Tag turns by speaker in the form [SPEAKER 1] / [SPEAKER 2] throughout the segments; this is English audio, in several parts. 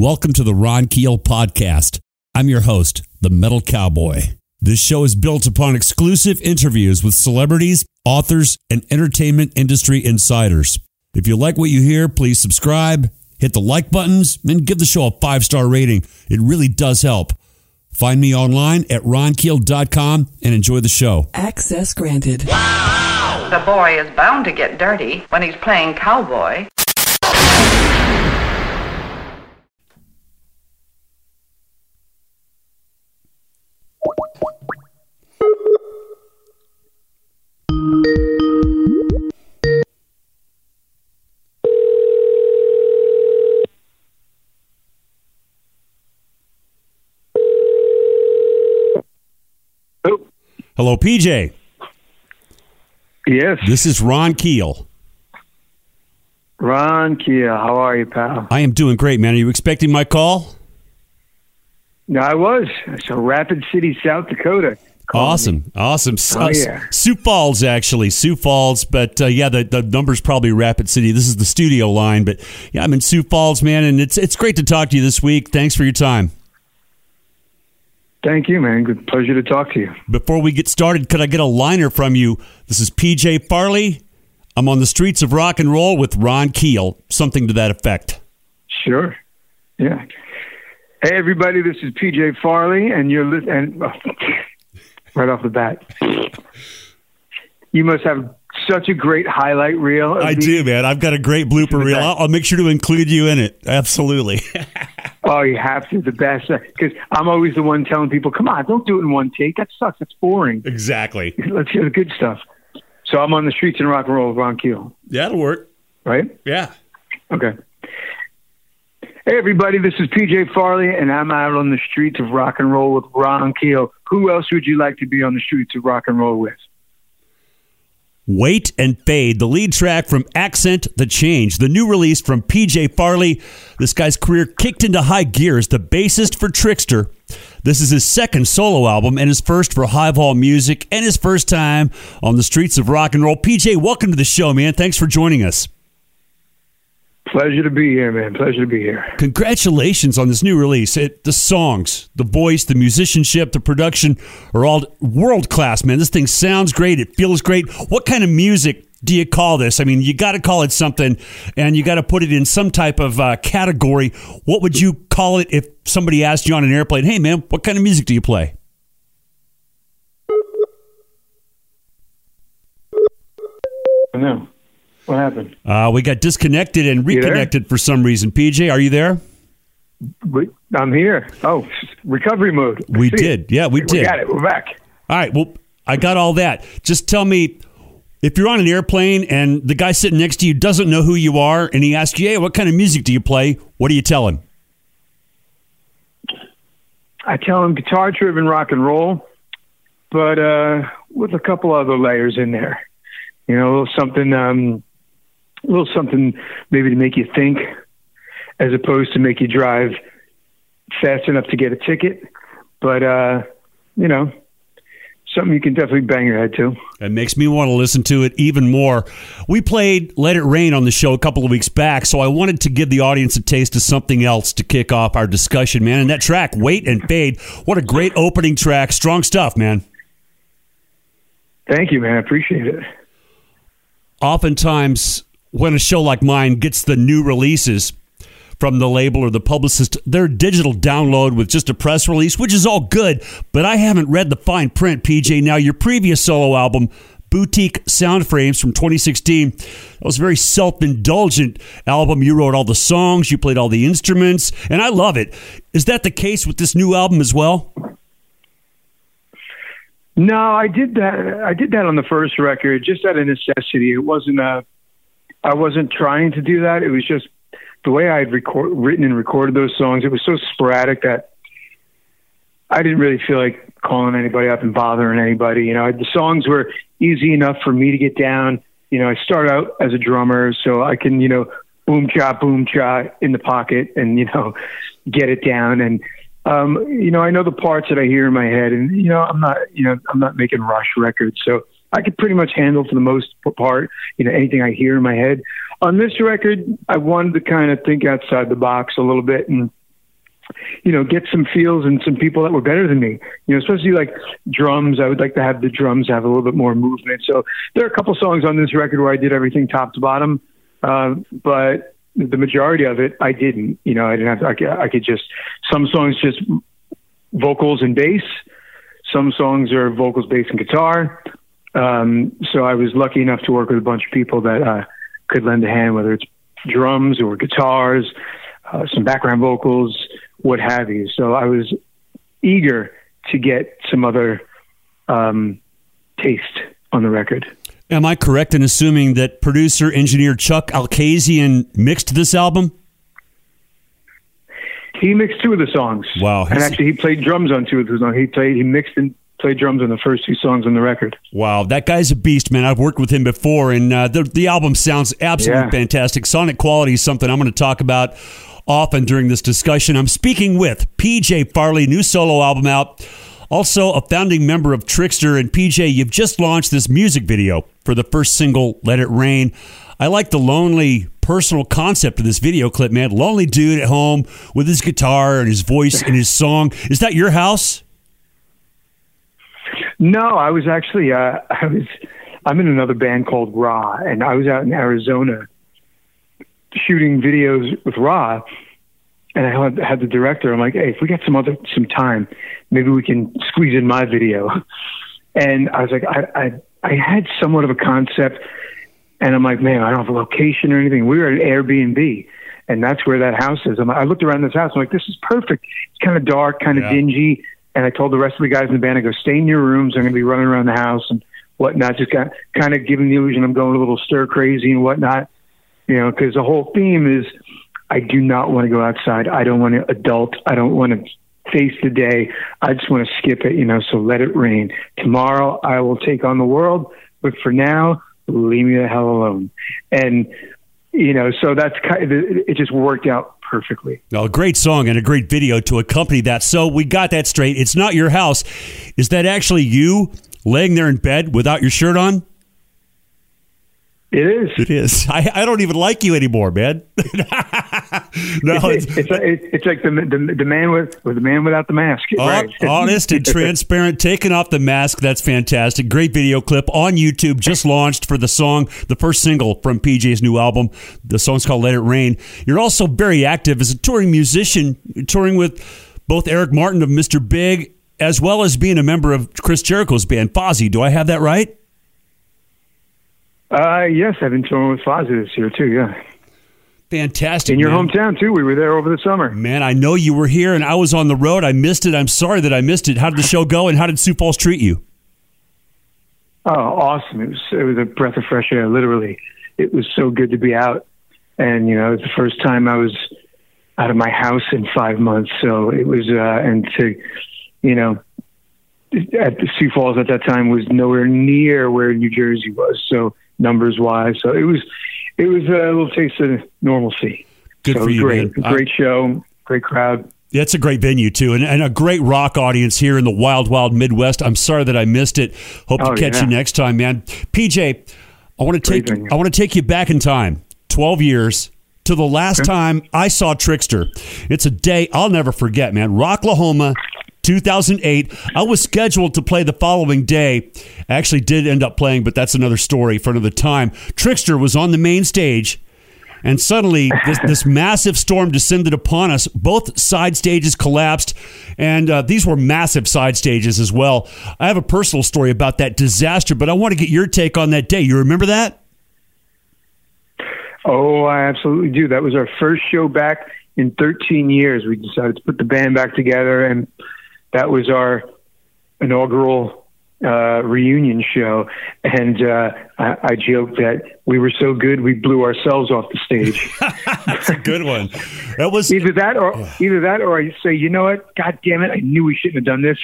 [SPEAKER 1] Welcome to the Ron Keel Podcast. I'm your host, the Metal Cowboy. This show is built upon exclusive interviews with celebrities, authors, and entertainment industry insiders. If you like what you hear, please subscribe, hit the like buttons, and give the show a five star rating. It really does help. Find me online at ronkeel.com and enjoy the show.
[SPEAKER 2] Access granted. Wow!
[SPEAKER 3] The boy is bound to get dirty when he's playing cowboy.
[SPEAKER 1] Hello, PJ.
[SPEAKER 4] yes.
[SPEAKER 1] This is Ron Keel.
[SPEAKER 4] Ron Keel, how are you, pal?
[SPEAKER 1] I am doing great, man. Are you expecting my call?
[SPEAKER 4] No, I was. So Rapid City, South Dakota. Called me.
[SPEAKER 1] Awesome, awesome.
[SPEAKER 4] Oh,
[SPEAKER 1] uh,
[SPEAKER 4] yeah.
[SPEAKER 1] Sioux Falls, actually, Sioux Falls. But uh, yeah, the, the number's probably Rapid City. This is the studio line, but yeah, I'm in Sioux Falls, man, and it's it's great to talk to you this week. Thanks for your time.
[SPEAKER 4] Thank you, man. Good pleasure to talk to you.
[SPEAKER 1] Before we get started, could I get a liner from you? This is PJ Farley. I'm on the streets of rock and roll with Ron Keel. Something to that effect.
[SPEAKER 4] Sure. Yeah. Hey, everybody. This is PJ Farley, and you're li- and right off the bat, you must have such a great highlight reel.
[SPEAKER 1] I do, man. I've got a great blooper reel. I'll, I'll make sure to include you in it. Absolutely.
[SPEAKER 4] Oh, you have to. The best because I'm always the one telling people, "Come on, don't do it in one take. That sucks. That's boring.
[SPEAKER 1] exactly.
[SPEAKER 4] Let's hear the good stuff." So I'm on the streets in rock and roll with Ron Keel, Yeah,
[SPEAKER 1] That'll work.
[SPEAKER 4] right?
[SPEAKER 1] Yeah.
[SPEAKER 4] Okay. Hey, everybody, this is PJ Farley, and I'm out on the streets of rock and roll with Ron Keel. Who else would you like to be on the streets of rock and roll with?
[SPEAKER 1] Wait and Fade, the lead track from Accent the Change, the new release from PJ Farley. This guy's career kicked into high gear as the bassist for Trixter. This is his second solo album and his first for High Highball Music and his first time on the streets of rock and roll. PJ, welcome to the show, man. Thanks for joining us.
[SPEAKER 4] Pleasure to be here, man. Pleasure to be here.
[SPEAKER 1] Congratulations on this new release. It, the songs, the voice, the musicianship, the production are all world class, man. This thing sounds great. It feels great. What kind of music do you call this? I mean, you got to call it something and you got to put it in some type of uh, category. What would you call it if somebody asked you on an airplane, hey, man, what kind of music do you play?
[SPEAKER 4] No. What happened?
[SPEAKER 1] Uh, we got disconnected and reconnected for some reason. PJ, are you there?
[SPEAKER 4] We, I'm here. Oh, recovery mode. I
[SPEAKER 1] We did.
[SPEAKER 4] it.
[SPEAKER 1] Yeah, we
[SPEAKER 4] We
[SPEAKER 1] did.
[SPEAKER 4] got it. We're back.
[SPEAKER 1] All right. Well, I got all that. Just tell me if you're on an airplane and the guy sitting next to you doesn't know who you are and he asks you, hey, what kind of music do you play? What do you tell him?
[SPEAKER 4] I tell him guitar driven rock and roll, but uh, with a couple other layers in there. You know, something, um, a little something maybe to make you think, as opposed to make you drive fast enough to get a ticket. But uh, you know, something you can definitely bang your head to.
[SPEAKER 1] It makes me want to listen to it even more. We played Let It Rain on the show a couple of weeks back, so I wanted to give the audience a taste of something else to kick off our discussion, man. And that track, Wait and Fade, what a great opening track. Strong stuff, man.
[SPEAKER 4] Thank you, man. I appreciate it.
[SPEAKER 1] oftentimes when a show like mine gets the new releases from the label or the publicist, their digital download with just a press release, which is all good, but I haven't read the fine print, PJ. Now, your previous solo album, Boutique Sound Frames from 2016, that was a very self indulgent album. You wrote all the songs, you played all the instruments, and I love it. Is that the case with this new album as well?
[SPEAKER 4] No, I did that. I did that on the first record, just out of necessity. It wasn't a. I wasn't trying to do that. It was just the way I had record, written and recorded those songs. It was so sporadic that I didn't really feel like calling anybody up and bothering anybody. You know, the songs were easy enough for me to get down. You know, I start out as a drummer, so I can, you know, boom cha boom cha in the pocket and you know, get it down. And um, you know, I know the parts that I hear in my head, and you know, I'm not, you know, I'm not making rush records, so I could pretty much handle for the most part, you know, anything I hear in my head. On this record, I wanted to kind of think outside the box a little bit and you know, get some feels and some people that were better than me. You know, especially like drums. I would like to have the drums have a little bit more movement. So there are a couple songs on this record where I did everything top to bottom, uh, but the majority of it I didn't. You know, I didn't have. To, I, I could just some songs just vocals and bass. Some songs are vocals, bass, and guitar. Um, so I was lucky enough to work with a bunch of people that uh, could lend a hand, whether it's drums or guitars, uh, some background vocals, what have you. So I was eager to get some other um, taste on the record.
[SPEAKER 1] Am I correct in assuming that producer engineer Chuck Alkazian mixed this album?
[SPEAKER 4] He mixed two of the songs.
[SPEAKER 1] Wow!
[SPEAKER 4] And actually, he played drums on two of the songs. He played, he mixed and played drums on the first two songs on the record.
[SPEAKER 1] Wow, that guy's a beast, man. I've worked with him before, and uh, the the album sounds absolutely
[SPEAKER 4] Yeah.
[SPEAKER 1] fantastic. Sonic quality is something I'm going to talk about often during this discussion. I'm speaking with PJ Farley, new solo album out. Also, a founding member of Trixter. And PJ, you've just launched this music video for the first single, Let It Rain. I like the lonely personal concept of this video clip, man. Lonely dude at home with his guitar and his voice and his song. Is that your house?
[SPEAKER 4] No, I was actually uh, I was I'm in another band called Raw, and I was out in Arizona shooting videos with Raw, and I had, had the director. I'm like, hey, if we got some other some time, maybe we can squeeze in my video. And I was like, I I, I had somewhat of a concept, and I'm like, man, I don't have a location or anything. We were at Airbnb. And that's where that house is. I'm, I looked around this house. I'm like, this is perfect. It's kind of dark, kind of
[SPEAKER 1] Yeah.
[SPEAKER 4] dingy. And I told the rest of the guys in the band, I go, stay in your rooms. I'm going to be running around the house and whatnot. Just kind of giving the illusion I'm going a little stir crazy and whatnot. You know, because the whole theme is I do not want to go outside. I don't want to adult. I don't want to face the day. I just want to skip it, you know, so let it rain. Tomorrow I will take on the world, but for now, leave me the hell alone. And, you know, so that's kind of, it just worked out perfectly.
[SPEAKER 1] Well, a great song and a great video to accompany that. So we got that straight. It's not your house. Is that actually you laying there in bed without your shirt on?
[SPEAKER 4] It is.
[SPEAKER 1] It is. I, I don't even like you anymore, man. no,
[SPEAKER 4] it's,
[SPEAKER 1] it's,
[SPEAKER 4] it's, it's, it's like the, the the man with with the man without the mask. right.
[SPEAKER 1] honest and transparent, taking off the mask. That's fantastic. Great video clip on YouTube, just launched for the song, the first single from PJ's new album. The song's called Let It Rain. You're also very active as a touring musician, touring with both Eric Martin of Mr. Big, as well as being a member of Chris Jericho's band, Fozzy. Do I have that right?
[SPEAKER 4] Uh, yes, I've been touring with Fozzy this year too. Yeah,
[SPEAKER 1] Fantastic.
[SPEAKER 4] in your
[SPEAKER 1] man.
[SPEAKER 4] hometown too. We were there over the summer.
[SPEAKER 1] Man, I know you were here and I was on the road. I missed it. I'm sorry that I missed it. How did the show go and how did Sioux Falls treat you?
[SPEAKER 4] Oh, awesome! It was it was a breath of fresh air. Literally, it was so good to be out. And you know, it was the first time I was out of my house in five months. So it was, uh, and to, you know, at the Sioux Falls at that time was nowhere near where New Jersey was. So numbers wise, so it was, it was uh, a little taste of normalcy.
[SPEAKER 1] Good
[SPEAKER 4] so
[SPEAKER 1] for you,
[SPEAKER 4] great,
[SPEAKER 1] man.
[SPEAKER 4] great show, great crowd.
[SPEAKER 1] Yeah, It's a great venue too, and, and a great rock audience here in the wild, wild Midwest. I'm sorry that I missed it. Hope to
[SPEAKER 4] Oh,
[SPEAKER 1] catch
[SPEAKER 4] yeah.
[SPEAKER 1] you next time, man. PJ, I want to take
[SPEAKER 4] venue.
[SPEAKER 1] I want to take you back in time, 12 years to the last time I saw Trixter. It's a day I'll never forget, man. Rocklahoma. 2008. I was scheduled to play the following day. I actually did end up playing, but that's another story for another time. Trixter was on the main stage. And suddenly, this, this massive storm descended upon us. Both side stages collapsed, and uh, these were massive side stages as well. I have a personal story about that disaster, but I want to get your take on that day. You remember that?
[SPEAKER 4] Oh, I absolutely do. That was our first show back in 13 years. We decided to put the band back together, and that was our inaugural uh, reunion show. And uh, I, I joked that we were so good we blew ourselves off the stage.
[SPEAKER 1] That's a good one. That was
[SPEAKER 4] either that, or either that, or I say, you know what? God damn it! I knew we shouldn't have done this.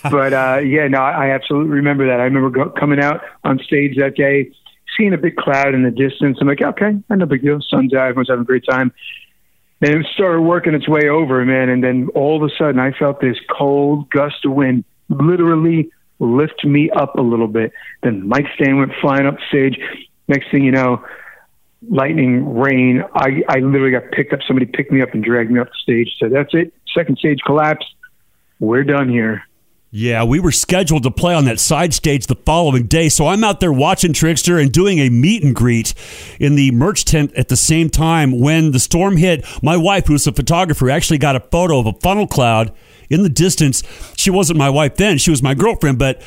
[SPEAKER 4] but uh, yeah, no, I absolutely remember that. I remember go- coming out on stage that day, seeing a big cloud in the distance. I'm like, okay, no big deal. Sun's out, everyone's having a great time. And it started working its way over, man. And then all of a sudden, I felt this cold gust of wind literally lift me up a little bit. Then Mike Stan went flying up stage. Next thing you know, lightning, rain. I, I literally got picked up. Somebody picked me up and dragged me up the stage. Said, "That's it. Second stage collapsed. We're done here."
[SPEAKER 1] Yeah, we were scheduled to play on that side stage the following day, so I'm out there watching Trixter and doing a meet and greet in the merch tent at the same time when the storm hit. My wife, who's a photographer, actually got a photo of a funnel cloud in the distance. She wasn't my wife then; she was my girlfriend, but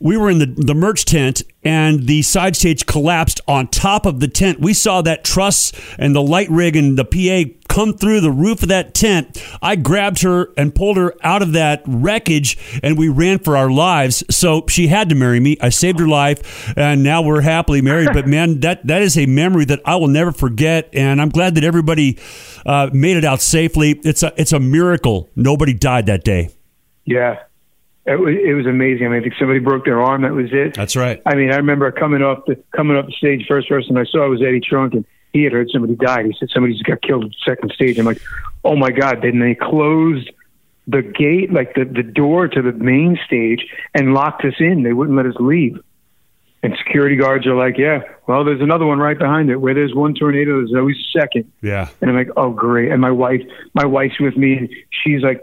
[SPEAKER 1] we were in the, the merch tent and the side stage collapsed on top of the tent. We saw that truss and the light rig and the PA come through the roof of that tent. I grabbed her and pulled her out of that wreckage and we ran for our lives. So she had to marry me. I saved her life and now we're happily married. But man, that, that is a memory that I will never forget. And I'm glad that everybody uh, made it out safely. It's a, it's a miracle. Nobody died that day.
[SPEAKER 4] Yeah, it was, it was amazing. I mean, I think somebody broke their arm. That was it.
[SPEAKER 1] That's right.
[SPEAKER 4] I mean, I remember coming off the coming off the stage. First person I saw was Eddie Trunk, and he had heard somebody died. He said somebody just got killed at the second stage. I'm like, oh my god! Then they closed the gate, like the the door to the main stage, and locked us in. They wouldn't let us leave. And security guards are like, yeah, well, there's another one right behind it. Where there's one tornado, there's always a second.
[SPEAKER 1] Yeah.
[SPEAKER 4] And I'm like, oh great. And my wife, my wife's with me, and she's like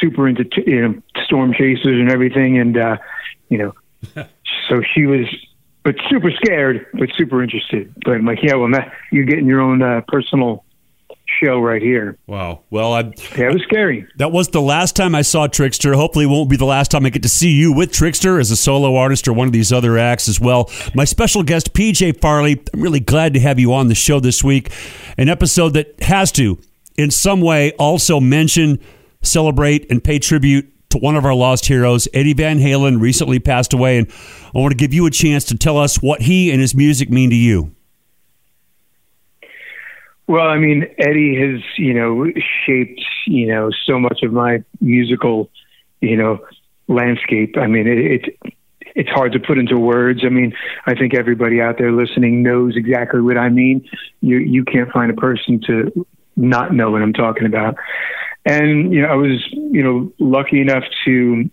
[SPEAKER 4] super into t- you know, storm chasers and everything, and uh, you know, so she was, but super scared, but super interested. But I'm like, yeah, well, that, you're getting your own uh, personal show right here.
[SPEAKER 1] Wow. Well, I
[SPEAKER 4] Yeah, it was scary.
[SPEAKER 1] that was the last time I saw Trixter. Hopefully, it won't be the last time I get to see you with Trixter as a solo artist or one of these other acts as well. My special guest, PJ Farley. I'm really glad to have you on the show this week. An episode that has to, in some way, also mention, celebrate, and pay tribute to one of our lost heroes, Eddie Van Halen, recently passed away. And I want to give you a chance to tell us what he and his music mean to you.
[SPEAKER 4] Well, I mean, Eddie has, you know, shaped, you know, so much of my musical, you know, landscape. I mean, it, it it's hard to put into words. I mean, I think everybody out there listening knows exactly what I mean. You you can't find a person to not know what I'm talking about. And you know, I was, you know, lucky enough to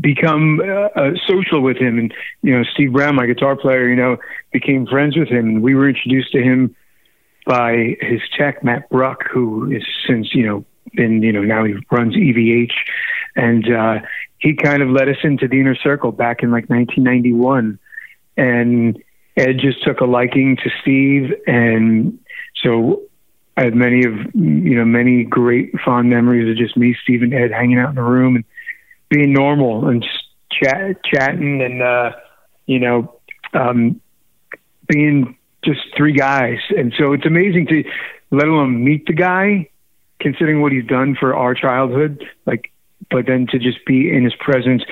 [SPEAKER 4] become uh, uh, social with him and you know Steve Brown my guitar player you know became friends with him and we were introduced to him by his tech, Matt Bruck, who is since, you know, been, you know, now he runs EVH. And uh, he kind of led us into the inner circle back in like 1991. And Ed just took a liking to Steve. And so I have many of, you know, many great fond memories of just me, Steve, and Ed hanging out in the room and being normal and just chat, chatting and, uh, you know, um, being just three guys. And so it's amazing to let alone meet the guy, considering what he's done for our childhood. Like, but then to just be in his presence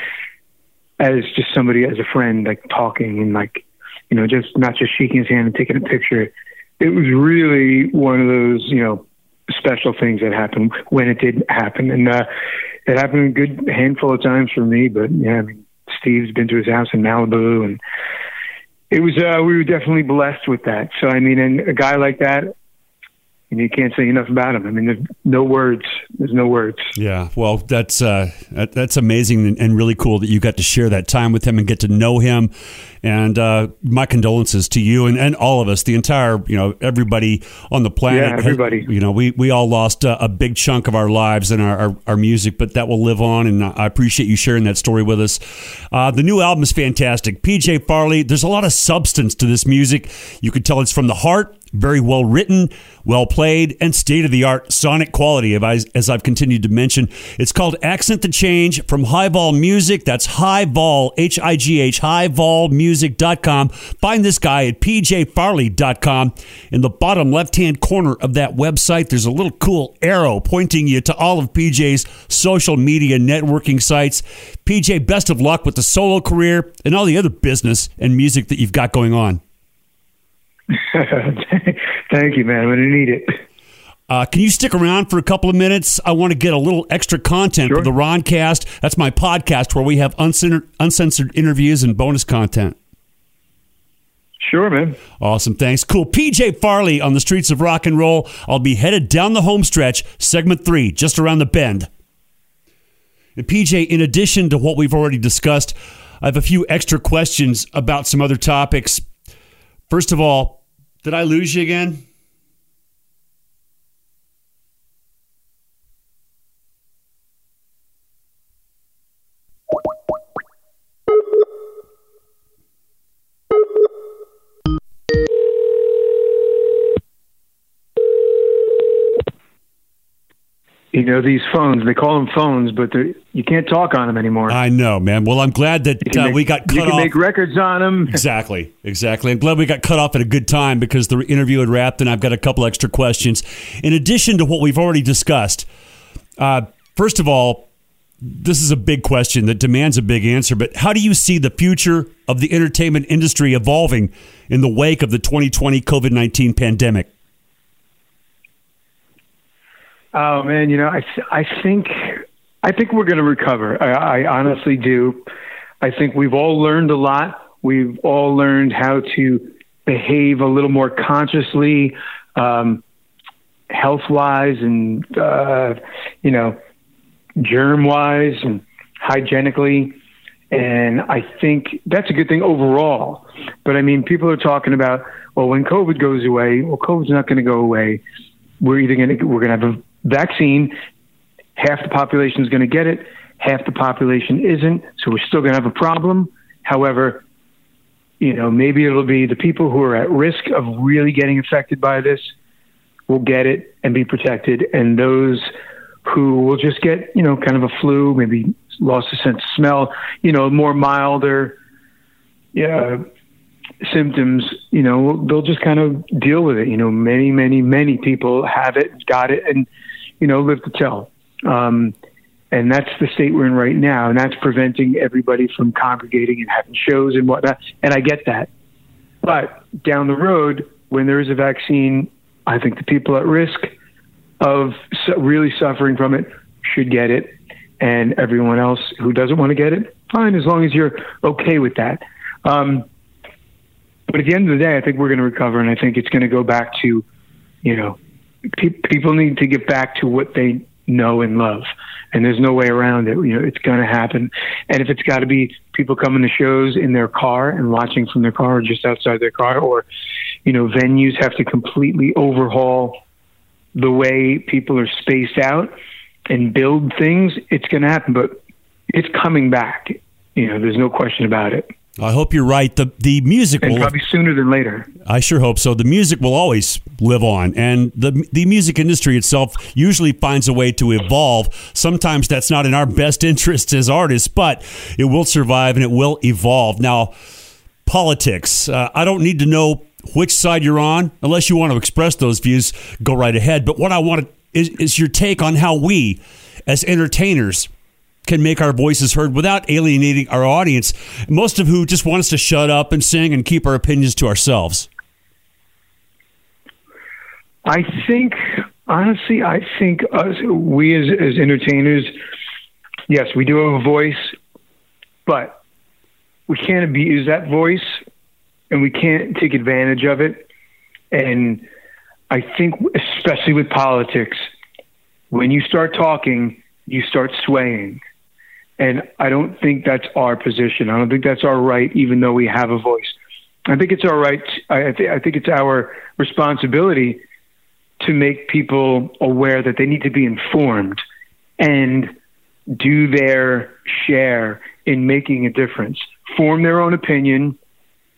[SPEAKER 4] as just somebody, as a friend, like talking and like, you know, just not just shaking his hand and taking a picture. It was really one of those, you know, special things that happened when it did happen. And, uh, it happened a good handful of times for me, but yeah, I mean, Steve's been to his house in Malibu and, it was uh, we were definitely blessed with that. So I mean, and a guy like that, and you can't say enough about him. I mean, there's no words. There's no words.
[SPEAKER 1] Yeah, well, that's uh, that, that's amazing and, really cool that you got to share that time with him and get to know him. And uh, my condolences to you and, and all of us, the entire you know everybody on the planet.
[SPEAKER 4] Yeah, everybody.
[SPEAKER 1] you know, we we all lost a, a big chunk of our lives and our, our, our music, but that will live on. And I appreciate you sharing that story with us. Uh, the new album is fantastic. PJ Farley. There's a lot of substance to this music. You can tell it's from the heart very well written, well played, and state of the art sonic quality. As I've continued to mention, it's called Accent the Change from High Vol Music. That's High Vol, H I G H, highvolmusic.com. Find this guy at pjfarley.com. In the bottom left hand corner of that website, there's a little cool arrow pointing you to all of PJ's social media networking sites. PJ, best of luck with the solo career and all the other business and music that you've got going on.
[SPEAKER 4] Thank you, man. I'm going to need it.
[SPEAKER 1] Uh, can you stick around for a couple of minutes? I want to get a little extra content
[SPEAKER 4] Sure.
[SPEAKER 1] for the Roncast. That's my podcast where we have uncensored, uncensored interviews and bonus content.
[SPEAKER 4] Sure, man.
[SPEAKER 1] Awesome. Thanks. Cool. PJ Farley on the streets of rock and roll. I'll be headed down the home stretch, segment three, just around the bend. And PJ, in addition to what we've already discussed, I have a few extra questions about some other topics. First of all, Did I lose you again?
[SPEAKER 4] You know these phones they call them phones but you can't talk on them anymore.
[SPEAKER 1] I know man. Well i'm glad that uh,
[SPEAKER 4] make,
[SPEAKER 1] we got cut
[SPEAKER 4] you can
[SPEAKER 1] off.
[SPEAKER 4] make records on them
[SPEAKER 1] exactly exactly. I'm glad we got cut off at a good time because the interview had wrapped and i've got a couple extra questions. In addition to what we've already discussed uh, first of all this is a big question that demands a big answer but how do you see the future of the entertainment industry evolving in the wake of the 2020 covid-19 pandemic
[SPEAKER 4] Oh man, you know, I I think I think we're going to recover. I, I honestly do. I think we've all learned a lot. We've all learned how to behave a little more consciously, um, health wise, and uh, you know, germ wise and hygienically. And I think that's a good thing overall. But I mean, people are talking about, well, when COVID goes away, well, COVID's not going to go away. We're either going to we're going to have a vaccine, half the population is going to get it, half the population isn't. So we're still going to have a problem. However, you know, maybe it'll be the people who are at risk of really getting affected by this will get it and be protected, and those who will just get, you know, kind of a flu, maybe loss of sense of smell, you know, more milder, yeah, symptoms, you know, they'll just kind of deal with it. You know, many, many, many people have it, got it, and you know, live to tell. Um, and that's the state we're in right now, and that's preventing everybody from congregating and having shows and whatnot. And I get that, but down the road, when there is a vaccine, I think the people at risk of really suffering from it should get it, and everyone else who doesn't want to get it, fine, as long as you're okay with that. Um, but at the end of the day, I think we're going to recover, and I think it's going to go back to, you know, pe- people need to get back to what they know and love. And there's no way around it. You know, it's going to happen. And if it's got to be people coming to shows in their car and watching from their car or just outside their car, or, you know, venues have to completely overhaul the way people are spaced out and build things, it's going to happen. But it's coming back. You know, there's no question about it.
[SPEAKER 1] I hope you're right. The the music
[SPEAKER 4] and
[SPEAKER 1] will
[SPEAKER 4] probably sooner than later.
[SPEAKER 1] I sure hope so. The music will always live on, and the the music industry itself usually finds a way to evolve. Sometimes that's not in our best interests as artists, but it will survive and it will evolve. Now, politics. Uh, I don't need to know which side you're on unless you want to express those views. Go right ahead. But what I want is, is your take on how we, as entertainers can make our voices heard without alienating our audience, most of who just want us to shut up and sing and keep our opinions to ourselves?
[SPEAKER 4] I think, honestly, I think us, we as, as entertainers, yes, we do have a voice, but we can't abuse that voice and we can't take advantage of it. And I think, especially with politics, when you start talking, you start swaying and I don't think that's our position. I don't think that's our right, even though we have a voice. I think it's our right. I, th- I think it's our responsibility to make people aware that they need to be informed and do their share in making a difference. Form their own opinion,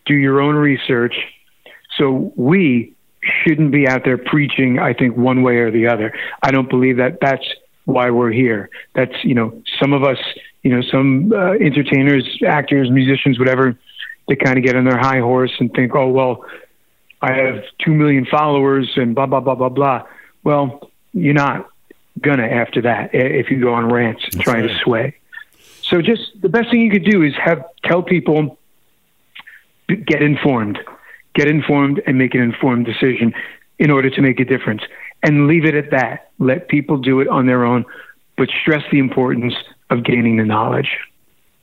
[SPEAKER 4] do your own research. So we shouldn't be out there preaching, I think, one way or the other. I don't believe that that's why we're here. That's, you know, some of us you know, some uh, entertainers, actors, musicians, whatever, they kind of get on their high horse and think, oh, well, I have 2 million followers and blah, blah, blah, blah, blah. Well, you're not going to after that if you go on rants That's trying right. to sway. So just the best thing you could do is have tell people get informed, get informed and make an informed decision in order to make a difference and leave it at that. Let people do it on their own, but stress the importance of gaining the knowledge.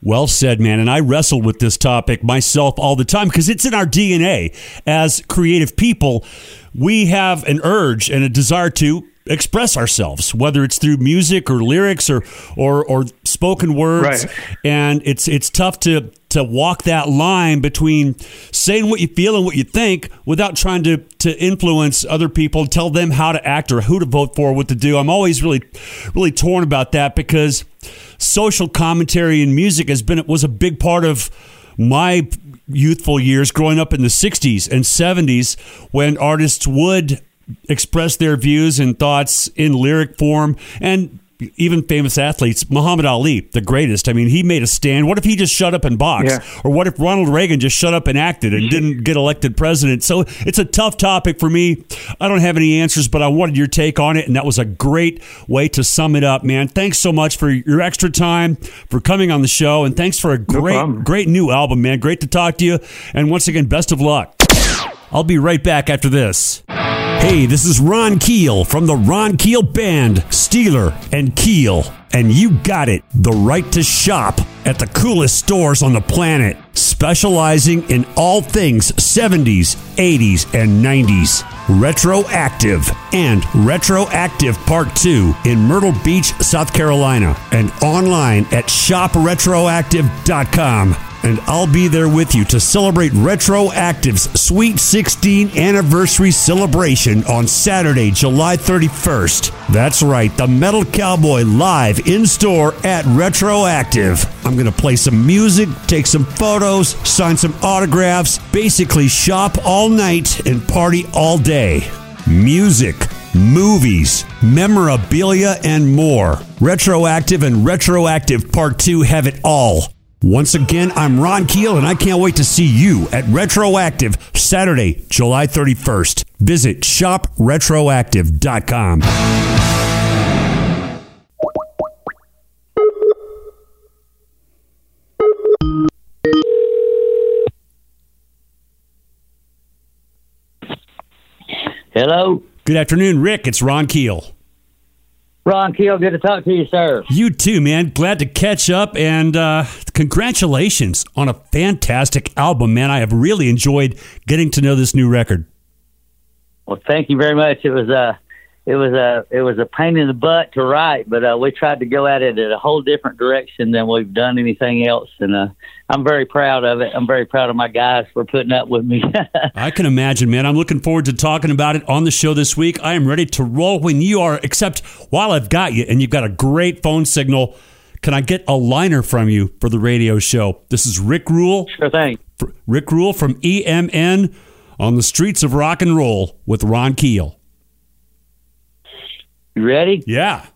[SPEAKER 1] Well said, man. And I wrestle with this topic myself all the time because it's in our DNA. As creative people, we have an urge and a desire to express ourselves, whether it's through music or lyrics or or, or spoken words.
[SPEAKER 4] Right.
[SPEAKER 1] And it's it's tough to to walk that line between saying what you feel and what you think without trying to to influence other people, tell them how to act or who to vote for, what to do. I'm always really really torn about that because social commentary in music has been was a big part of my youthful years growing up in the 60s and 70s when artists would express their views and thoughts in lyric form and even famous athletes, Muhammad Ali, the greatest. I mean, he made a stand. What if he just shut up and boxed?
[SPEAKER 4] Yeah.
[SPEAKER 1] Or what if Ronald Reagan just shut up and acted and didn't get elected president? So it's a tough topic for me. I don't have any answers, but I wanted your take on it, and that was a great way to sum it up, man. Thanks so much for your extra time, for coming on the show, and thanks for a great,
[SPEAKER 4] problem.
[SPEAKER 1] great new album, man. Great to talk to you. And once again, best of luck. I'll be right back after this. Hey, this is Ron Keel from the Ron Keel Band, Steeler and Keel. And you got it the right to shop at the coolest stores on the planet, specializing in all things 70s, 80s, and 90s. Retroactive and Retroactive Part 2 in Myrtle Beach, South Carolina, and online at shopretroactive.com and I'll be there with you to celebrate Retroactive's Sweet 16 anniversary celebration on Saturday, July 31st. That's right, the Metal Cowboy live in store at Retroactive. I'm going to play some music, take some photos, sign some autographs, basically shop all night and party all day. Music movies, memorabilia, and more. Retroactive and Retroactive Part 2 have it all. Once again, I'm Ron Keel, and I can't wait to see you at Retroactive Saturday, July 31st. Visit shopretroactive.com.
[SPEAKER 2] Hello,
[SPEAKER 1] Good afternoon, Rick. It's Ron Keel.
[SPEAKER 2] Ron Keel. Good to talk to you, sir.
[SPEAKER 1] You too, man. Glad to catch up, and uh, congratulations on a fantastic album, man. I have really enjoyed getting to know this new record.
[SPEAKER 2] Well, thank you very much. It was a, it was a, it was a pain in the butt to write, but uh, we tried to go at it at a whole different direction than we've done anything else, and uh, I'm very proud of it. I'm very proud of my guys for putting up with me.
[SPEAKER 1] I can imagine, man. I'm looking forward to talking about it on the show this week. I am ready to roll when you are, except while I've got you and you've got a great phone signal, can I get a liner from you for the radio show? This is Rick Ruhl.
[SPEAKER 2] sure thing.
[SPEAKER 1] Rick Ruhl from EMN on the streets of rock and roll with Ron Keel.
[SPEAKER 2] You ready?
[SPEAKER 1] Yeah.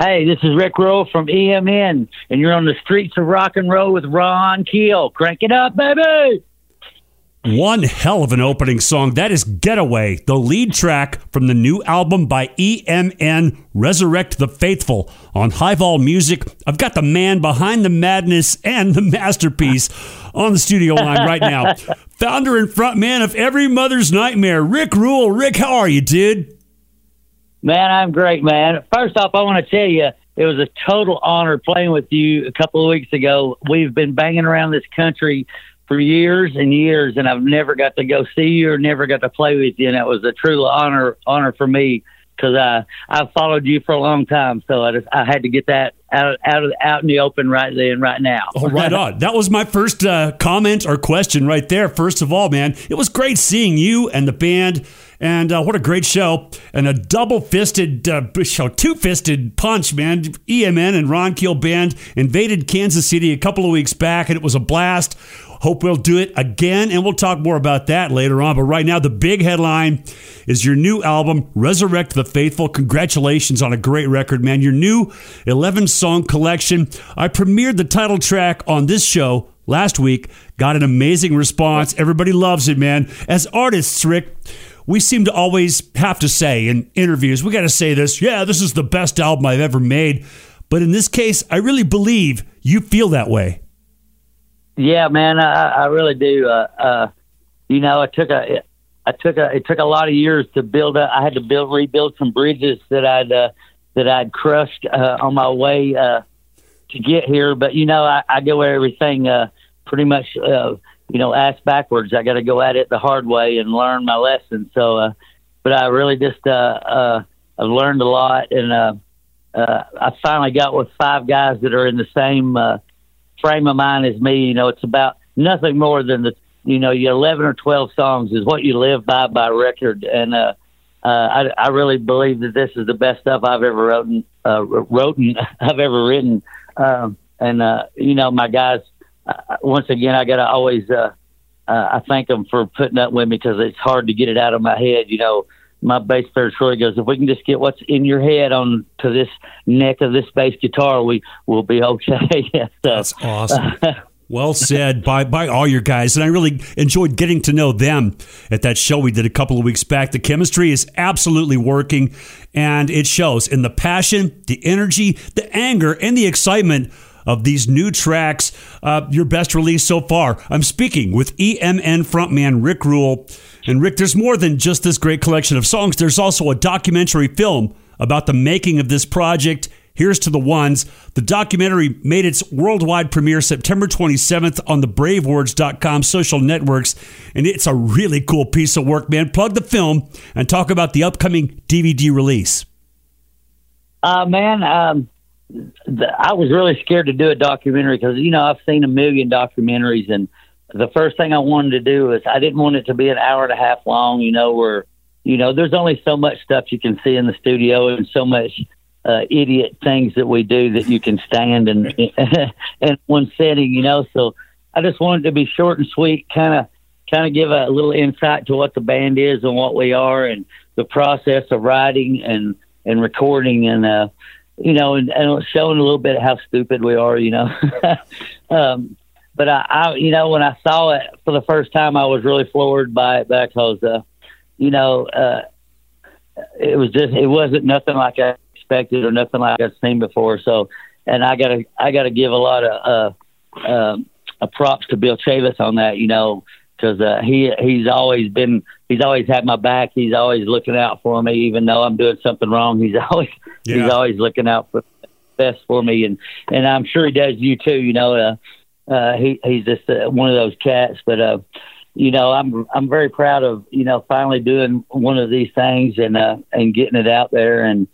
[SPEAKER 2] Hey, this is Rick Ruhl from EMN, and you're on the streets of rock and roll with Ron Keel. Crank it up, baby.
[SPEAKER 1] One hell of an opening song. That is Getaway, the lead track from the new album by EMN, Resurrect the Faithful, on High Vol Music. I've got the man behind the madness and the masterpiece on the studio line right now. Founder and frontman of Every Mother's Nightmare, Rick Ruhl. Rick, how are you, dude?
[SPEAKER 2] Man, I'm great, man. First off, I want to tell you it was a total honor playing with you a couple of weeks ago. We've been banging around this country for years and years, and I've never got to go see you or never got to play with you, and that was a true honor honor for me because I I've followed you for a long time, so I just I had to get that out out of out in the open right then, right now.
[SPEAKER 1] Oh, right on. That was my first uh, comment or question right there. First of all, man, it was great seeing you and the band. And uh, what a great show. And a double fisted, uh, show, two fisted punch, man. EMN and Ron Keel Band invaded Kansas City a couple of weeks back, and it was a blast. Hope we'll do it again, and we'll talk more about that later on. But right now, the big headline is your new album, Resurrect the Faithful. Congratulations on a great record, man. Your new 11 song collection. I premiered the title track on this show last week, got an amazing response. Everybody loves it, man. As artists, Rick, we seem to always have to say in interviews, we got to say this, yeah, this is the best album I've ever made. But in this case, I really believe you feel that way.
[SPEAKER 2] Yeah, man, I, I really do. Uh, uh, you know, I took a, I took a, it took a lot of years to build up. I had to build, rebuild some bridges that I'd, uh, that I'd crushed uh, on my way uh, to get here. But you know, I, I go everything uh, pretty much, uh, you know, ass backwards. I got to go at it the hard way and learn my lesson. So, uh, but I really just uh, uh, I've learned a lot, and uh, uh, I finally got with five guys that are in the same uh, frame of mind as me. You know, it's about nothing more than the you know your eleven or twelve songs is what you live by by record, and uh, uh, I, I really believe that this is the best stuff I've ever written. Uh, wrote I've ever written, um, and uh, you know my guys. Uh, once again, I got to always. Uh, uh, I thank them for putting up with me because it's hard to get it out of my head. You know, my bass player Troy goes, if we can just get what's in your head on to this neck of this bass guitar, we will be okay.
[SPEAKER 1] so, That's awesome. Well said by by all your guys, and I really enjoyed getting to know them at that show we did a couple of weeks back. The chemistry is absolutely working, and it shows in the passion, the energy, the anger, and the excitement of these new tracks. Uh, your best release so far. I'm speaking with EMN frontman Rick Ruhl, and Rick, there's more than just this great collection of songs. There's also a documentary film about the making of this project Here's to the ones. The documentary made its worldwide premiere September 27th on the bravewords.com social networks, and it's a really cool piece of work, man. Plug the film and talk about the upcoming DVD release.
[SPEAKER 2] Uh, man, um, the, I was really scared to do a documentary because, you know, I've seen a million documentaries, and the first thing I wanted to do is I didn't want it to be an hour and a half long, you know, where, you know, there's only so much stuff you can see in the studio and so much uh, idiot things that we do that you can stand in in one setting, you know. So I just wanted to be short and sweet, kind of kind of give a little insight to what the band is and what we are, and the process of writing and and recording, and uh, you know, and, and showing a little bit of how stupid we are, you know. um, but I, I, you know, when I saw it for the first time, I was really floored by it because, uh, you know, uh, it was just it wasn't nothing like I expected or nothing like I've seen before. So, and I gotta I gotta give a lot of uh, uh, props to Bill Chavis on that. You know, because uh, he he's always been he's always had my back. He's always looking out for me, even though I'm doing something wrong. He's always yeah. he's always looking out for best for me, and and I'm sure he does you too. You know, uh, uh, he he's just uh, one of those cats, but. uh you know, I'm I'm very proud of you know finally doing one of these things and uh, and getting it out there and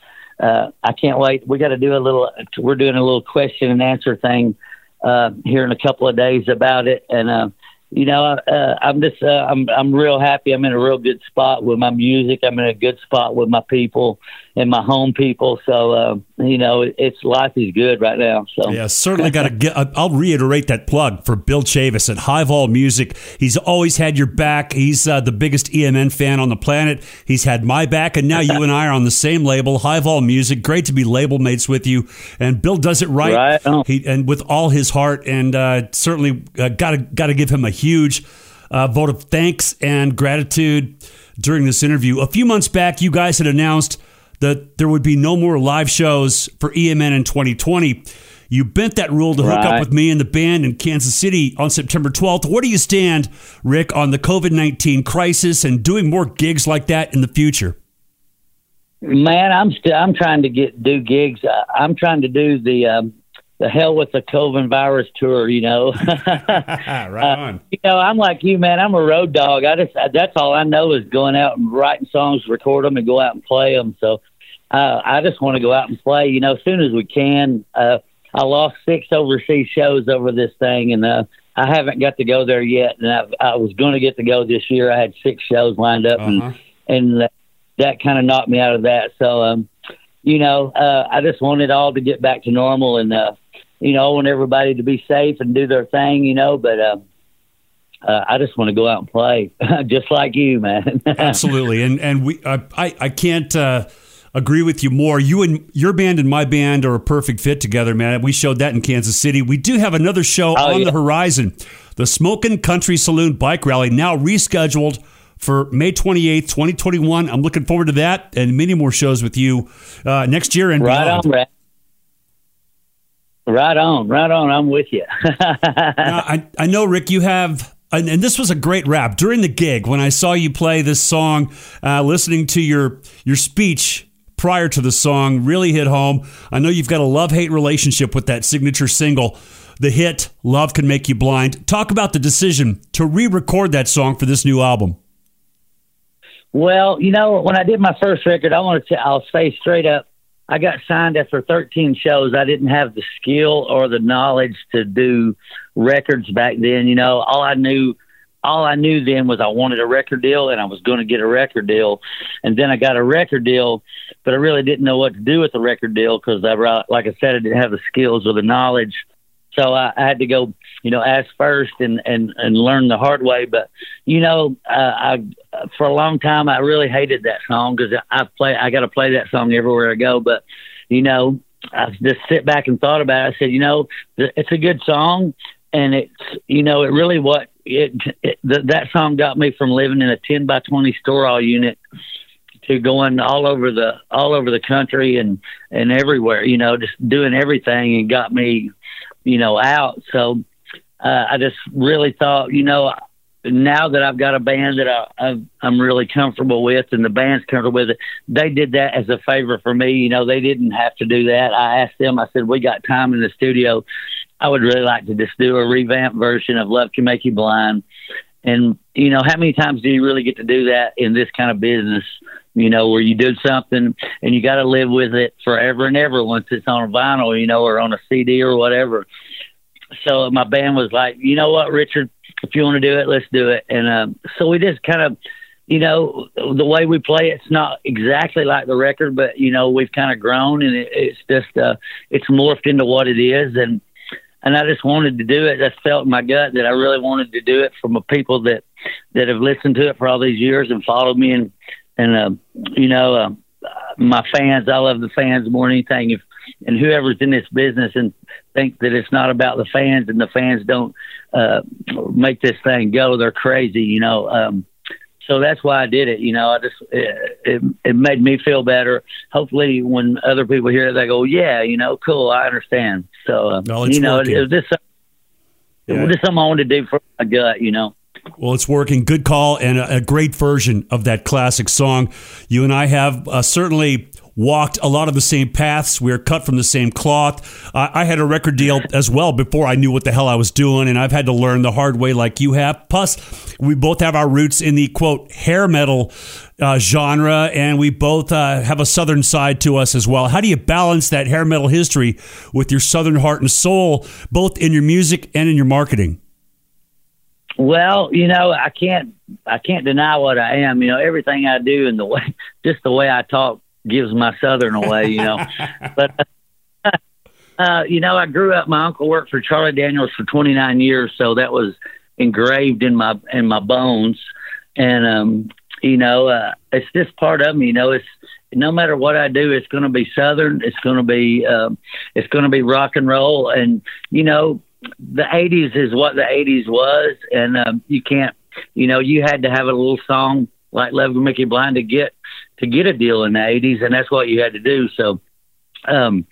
[SPEAKER 2] uh, I can't wait. We got to do a little. We're doing a little question and answer thing uh, here in a couple of days about it, and uh, you know, uh, I'm just, uh, I'm, I'm real happy. I'm in a real good spot with my music. I'm in a good spot with my people and my home people. So, uh, you know, it's life is good right now. So,
[SPEAKER 1] yeah, certainly got to get. I'll reiterate that plug for Bill Chavis at High Vol Music. He's always had your back. He's uh, the biggest EMN fan on the planet. He's had my back, and now you and I are on the same label, High Vol Music. Great to be label mates with you. And Bill does it right, right. He, and with all his heart. And uh, certainly got to got to give him a huge uh, vote of thanks and gratitude during this interview. A few months back, you guys had announced that there would be no more live shows for EMN in 2020. You bent that rule to hook right. up with me and the band in Kansas City on September 12th. Where do you stand, Rick, on the COVID 19 crisis and doing more gigs like that in the future?
[SPEAKER 2] Man, I'm still I'm trying to get do gigs. Uh, I'm trying to do the um, the hell with the COVID virus tour, you know.
[SPEAKER 1] right on. Uh,
[SPEAKER 2] you know, I'm like you, man. I'm a road dog. I just that's all I know is going out and writing songs, record them, and go out and play them. So uh, I just want to go out and play, you know, as soon as we can. Uh, I lost six overseas shows over this thing, and uh, I haven't got to go there yet. And I, I was going to get to go this year. I had six shows lined up, uh-huh. and and that kind of knocked me out of that. So, um, you know, uh, I just want it all to get back to normal, and uh, you know, I want everybody to be safe and do their thing, you know, but uh, uh, I just want to go out and play, just like you, man.
[SPEAKER 1] Absolutely, and and we, uh, I I can't uh, agree with you more. You and your band and my band are a perfect fit together, man. We showed that in Kansas City. We do have another show oh, on yeah. the horizon, the Smokin' Country Saloon Bike Rally, now rescheduled for May 28th, 2021. I'm looking forward to that and many more shows with you uh, next year and
[SPEAKER 2] right
[SPEAKER 1] beyond.
[SPEAKER 2] On, Brad. Right on, right on. I'm with you.
[SPEAKER 1] now, I, I know, Rick, you have, and, and, this was a great rap during the gig when I saw you play this song, uh, listening to your your speech prior to the song really hit home. I know you've got a love hate relationship with that signature single, the hit Love Can Make You Blind. Talk about the decision to re record that song for this new album.
[SPEAKER 2] Well, you know, when I did my first record, I want to. I'll say straight up, I got signed after 13 shows. I didn't have the skill or the knowledge to do records back then. You know, all I knew, all I knew then was I wanted a record deal and I was going to get a record deal. And then I got a record deal, but I really didn't know what to do with the record deal because I, like I said, I didn't have the skills or the knowledge so I, I had to go, you know, ask first and and and learn the hard way. But you know, uh, I for a long time I really hated that song because I play I got to play that song everywhere I go. But you know, I just sit back and thought about it. I said, you know, it's a good song, and it's you know, it really what it, it that song got me from living in a ten by twenty store all unit to going all over the all over the country and and everywhere you know just doing everything and got me you know, out. So uh, I just really thought, you know, now that I've got a band that I, I, am really comfortable with and the band's comfortable with it, they did that as a favor for me. You know, they didn't have to do that. I asked them, I said, we got time in the studio. I would really like to just do a revamped version of Love Can Make You Blind. And, you know, how many times do you really get to do that in this kind of business? You know, where you do something and you got to live with it forever and ever once it's on vinyl, you know, or on a CD or whatever. So my band was like, you know what, Richard, if you want to do it, let's do it. And um, so we just kind of, you know, the way we play it's not exactly like the record, but you know, we've kind of grown and it, it's just uh, it's morphed into what it is. And and I just wanted to do it. I felt in my gut that I really wanted to do it from the people that that have listened to it for all these years and followed me and and uh, you know uh, my fans. I love the fans more than anything. If and whoever's in this business and think that it's not about the fans and the fans don't uh, make this thing go, they're crazy. You know. Um, so that's why I did it. You know, I just it, it, it made me feel better. Hopefully, when other people hear it, they go, "Yeah, you know, cool, I understand." So, uh, no, you know, working. it, was just yeah. it was just something I wanted to do for my gut. You know.
[SPEAKER 1] Well, it's working. Good call and a, a great version of that classic song. You and I have uh, certainly walked a lot of the same paths. We are cut from the same cloth. I had a record deal as well before I knew what the hell I was doing, and I've had to learn the hard way like you have. Plus, we both have our roots in the quote hair metal uh, genre, and we both uh, have a southern side to us as well. How do you balance that hair metal history with your southern heart and soul, both in your music and in your marketing?
[SPEAKER 2] Well, you know, I can't I can't deny what I am. You know, everything I do and the way just the way I talk gives my southern away, you know. but uh, you know, I grew up. My uncle worked for Charlie Daniels for 29 years, so that was engraved in my in my bones. And um, you know, uh, it's just part of me. You know, it's no matter what I do, it's going to be southern. It's going to be um, it's going to be rock and roll. And you know, the 80s is what the 80s was, and um, you can't. You know, you had to have a little song like Love Mickey Blind to get to get a deal in the 80s, and that's what you had to do. So, um,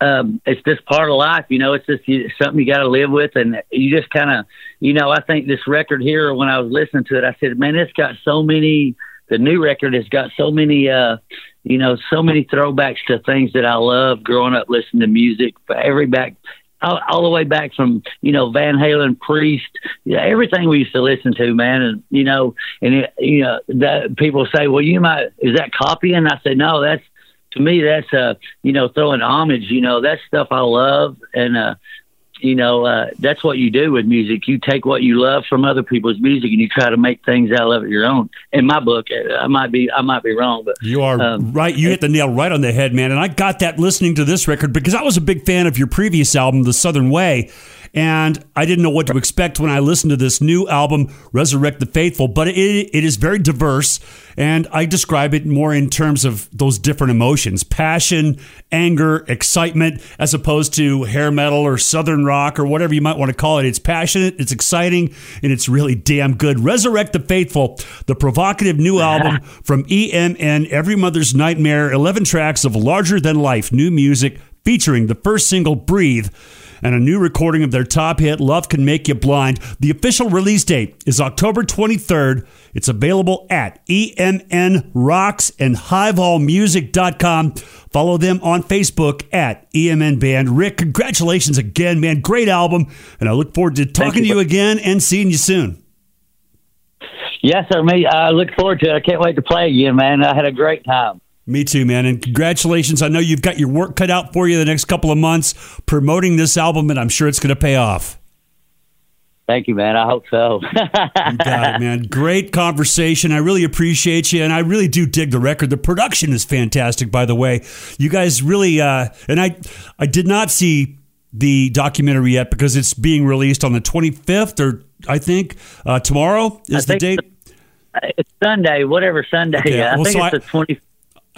[SPEAKER 2] um, it's just part of life, you know. It's just you, something you got to live with, and you just kind of, you know. I think this record here, when I was listening to it, I said, "Man, it's got so many." The new record has got so many, uh, you know, so many throwbacks to things that I love growing up listening to music. For every back, all, all, the way back from you know Van Halen, Priest, yeah, everything we used to listen to, man, and you know, and it, you know that people say, well, you might is that copying? I say, no, that's to me that's uh you know throwing homage. You know, that's stuff I love, and uh you know, uh, that's what you do with music. You take what you love from other people's music and you try to make things out of it your own. In my book, I might be, I might be wrong, but
[SPEAKER 1] you are um, right. You hit the nail right on the head, man. And I got that listening to this record because I was a big fan of your previous album, The Southern Way and I didn't know what to expect when I listened to this new album, Resurrect the Faithful. But it, it is very diverse, and I describe it more in terms of those different emotions passion, anger, excitement, as opposed to hair metal or southern rock or whatever you might want to call it. It's passionate, it's exciting, and it's really damn good. Resurrect the Faithful, the provocative new album from EMN, Every Mother's Nightmare, 11 tracks of larger than life new music featuring the first single, Breathe and a new recording of their top hit, Love Can Make You Blind. The official release date is October 23rd. It's available at EMN Rocks and HighVolMusic.com. Follow them on Facebook at EMN Band. Rick, congratulations again, man. Great album. And I look forward to talking you. to you again and seeing you soon.
[SPEAKER 2] Yes, sir. Me, I look forward to it. I can't wait to play again, man. I had a great time.
[SPEAKER 1] Me too, man. And congratulations. I know you've got your work cut out for you the next couple of months promoting this album, and I'm sure it's going to pay off.
[SPEAKER 2] Thank you, man. I hope so.
[SPEAKER 1] you got it, man. Great conversation. I really appreciate you, and I really do dig the record. The production is fantastic, by the way. You guys really, uh, and I, I did not see the documentary yet because it's being released on the 25th, or I think uh, tomorrow is the date.
[SPEAKER 2] It's Sunday, whatever Sunday. Okay. I well, think so it's I, the 20.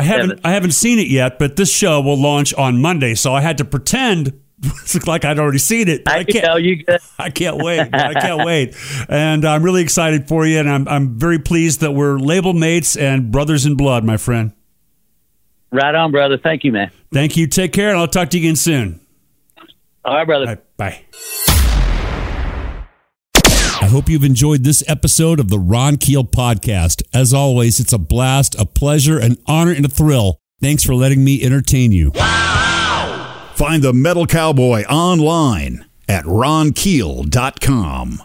[SPEAKER 1] I haven't I haven't seen it yet, but this show will launch on Monday, so I had to pretend like I'd already seen it.
[SPEAKER 2] I, I can't tell you. Good.
[SPEAKER 1] I can't wait. I can't wait, and I'm really excited for you, and I'm I'm very pleased that we're label mates and brothers in blood, my friend.
[SPEAKER 2] Right on, brother. Thank you, man.
[SPEAKER 1] Thank you. Take care, and I'll talk to you again soon.
[SPEAKER 2] All right, brother. All right,
[SPEAKER 1] bye. Hope you've enjoyed this episode of the Ron Keel podcast. As always, it's a blast, a pleasure, an honor, and a thrill. Thanks for letting me entertain you.
[SPEAKER 5] Wow! Find the Metal Cowboy online at ronkeel.com.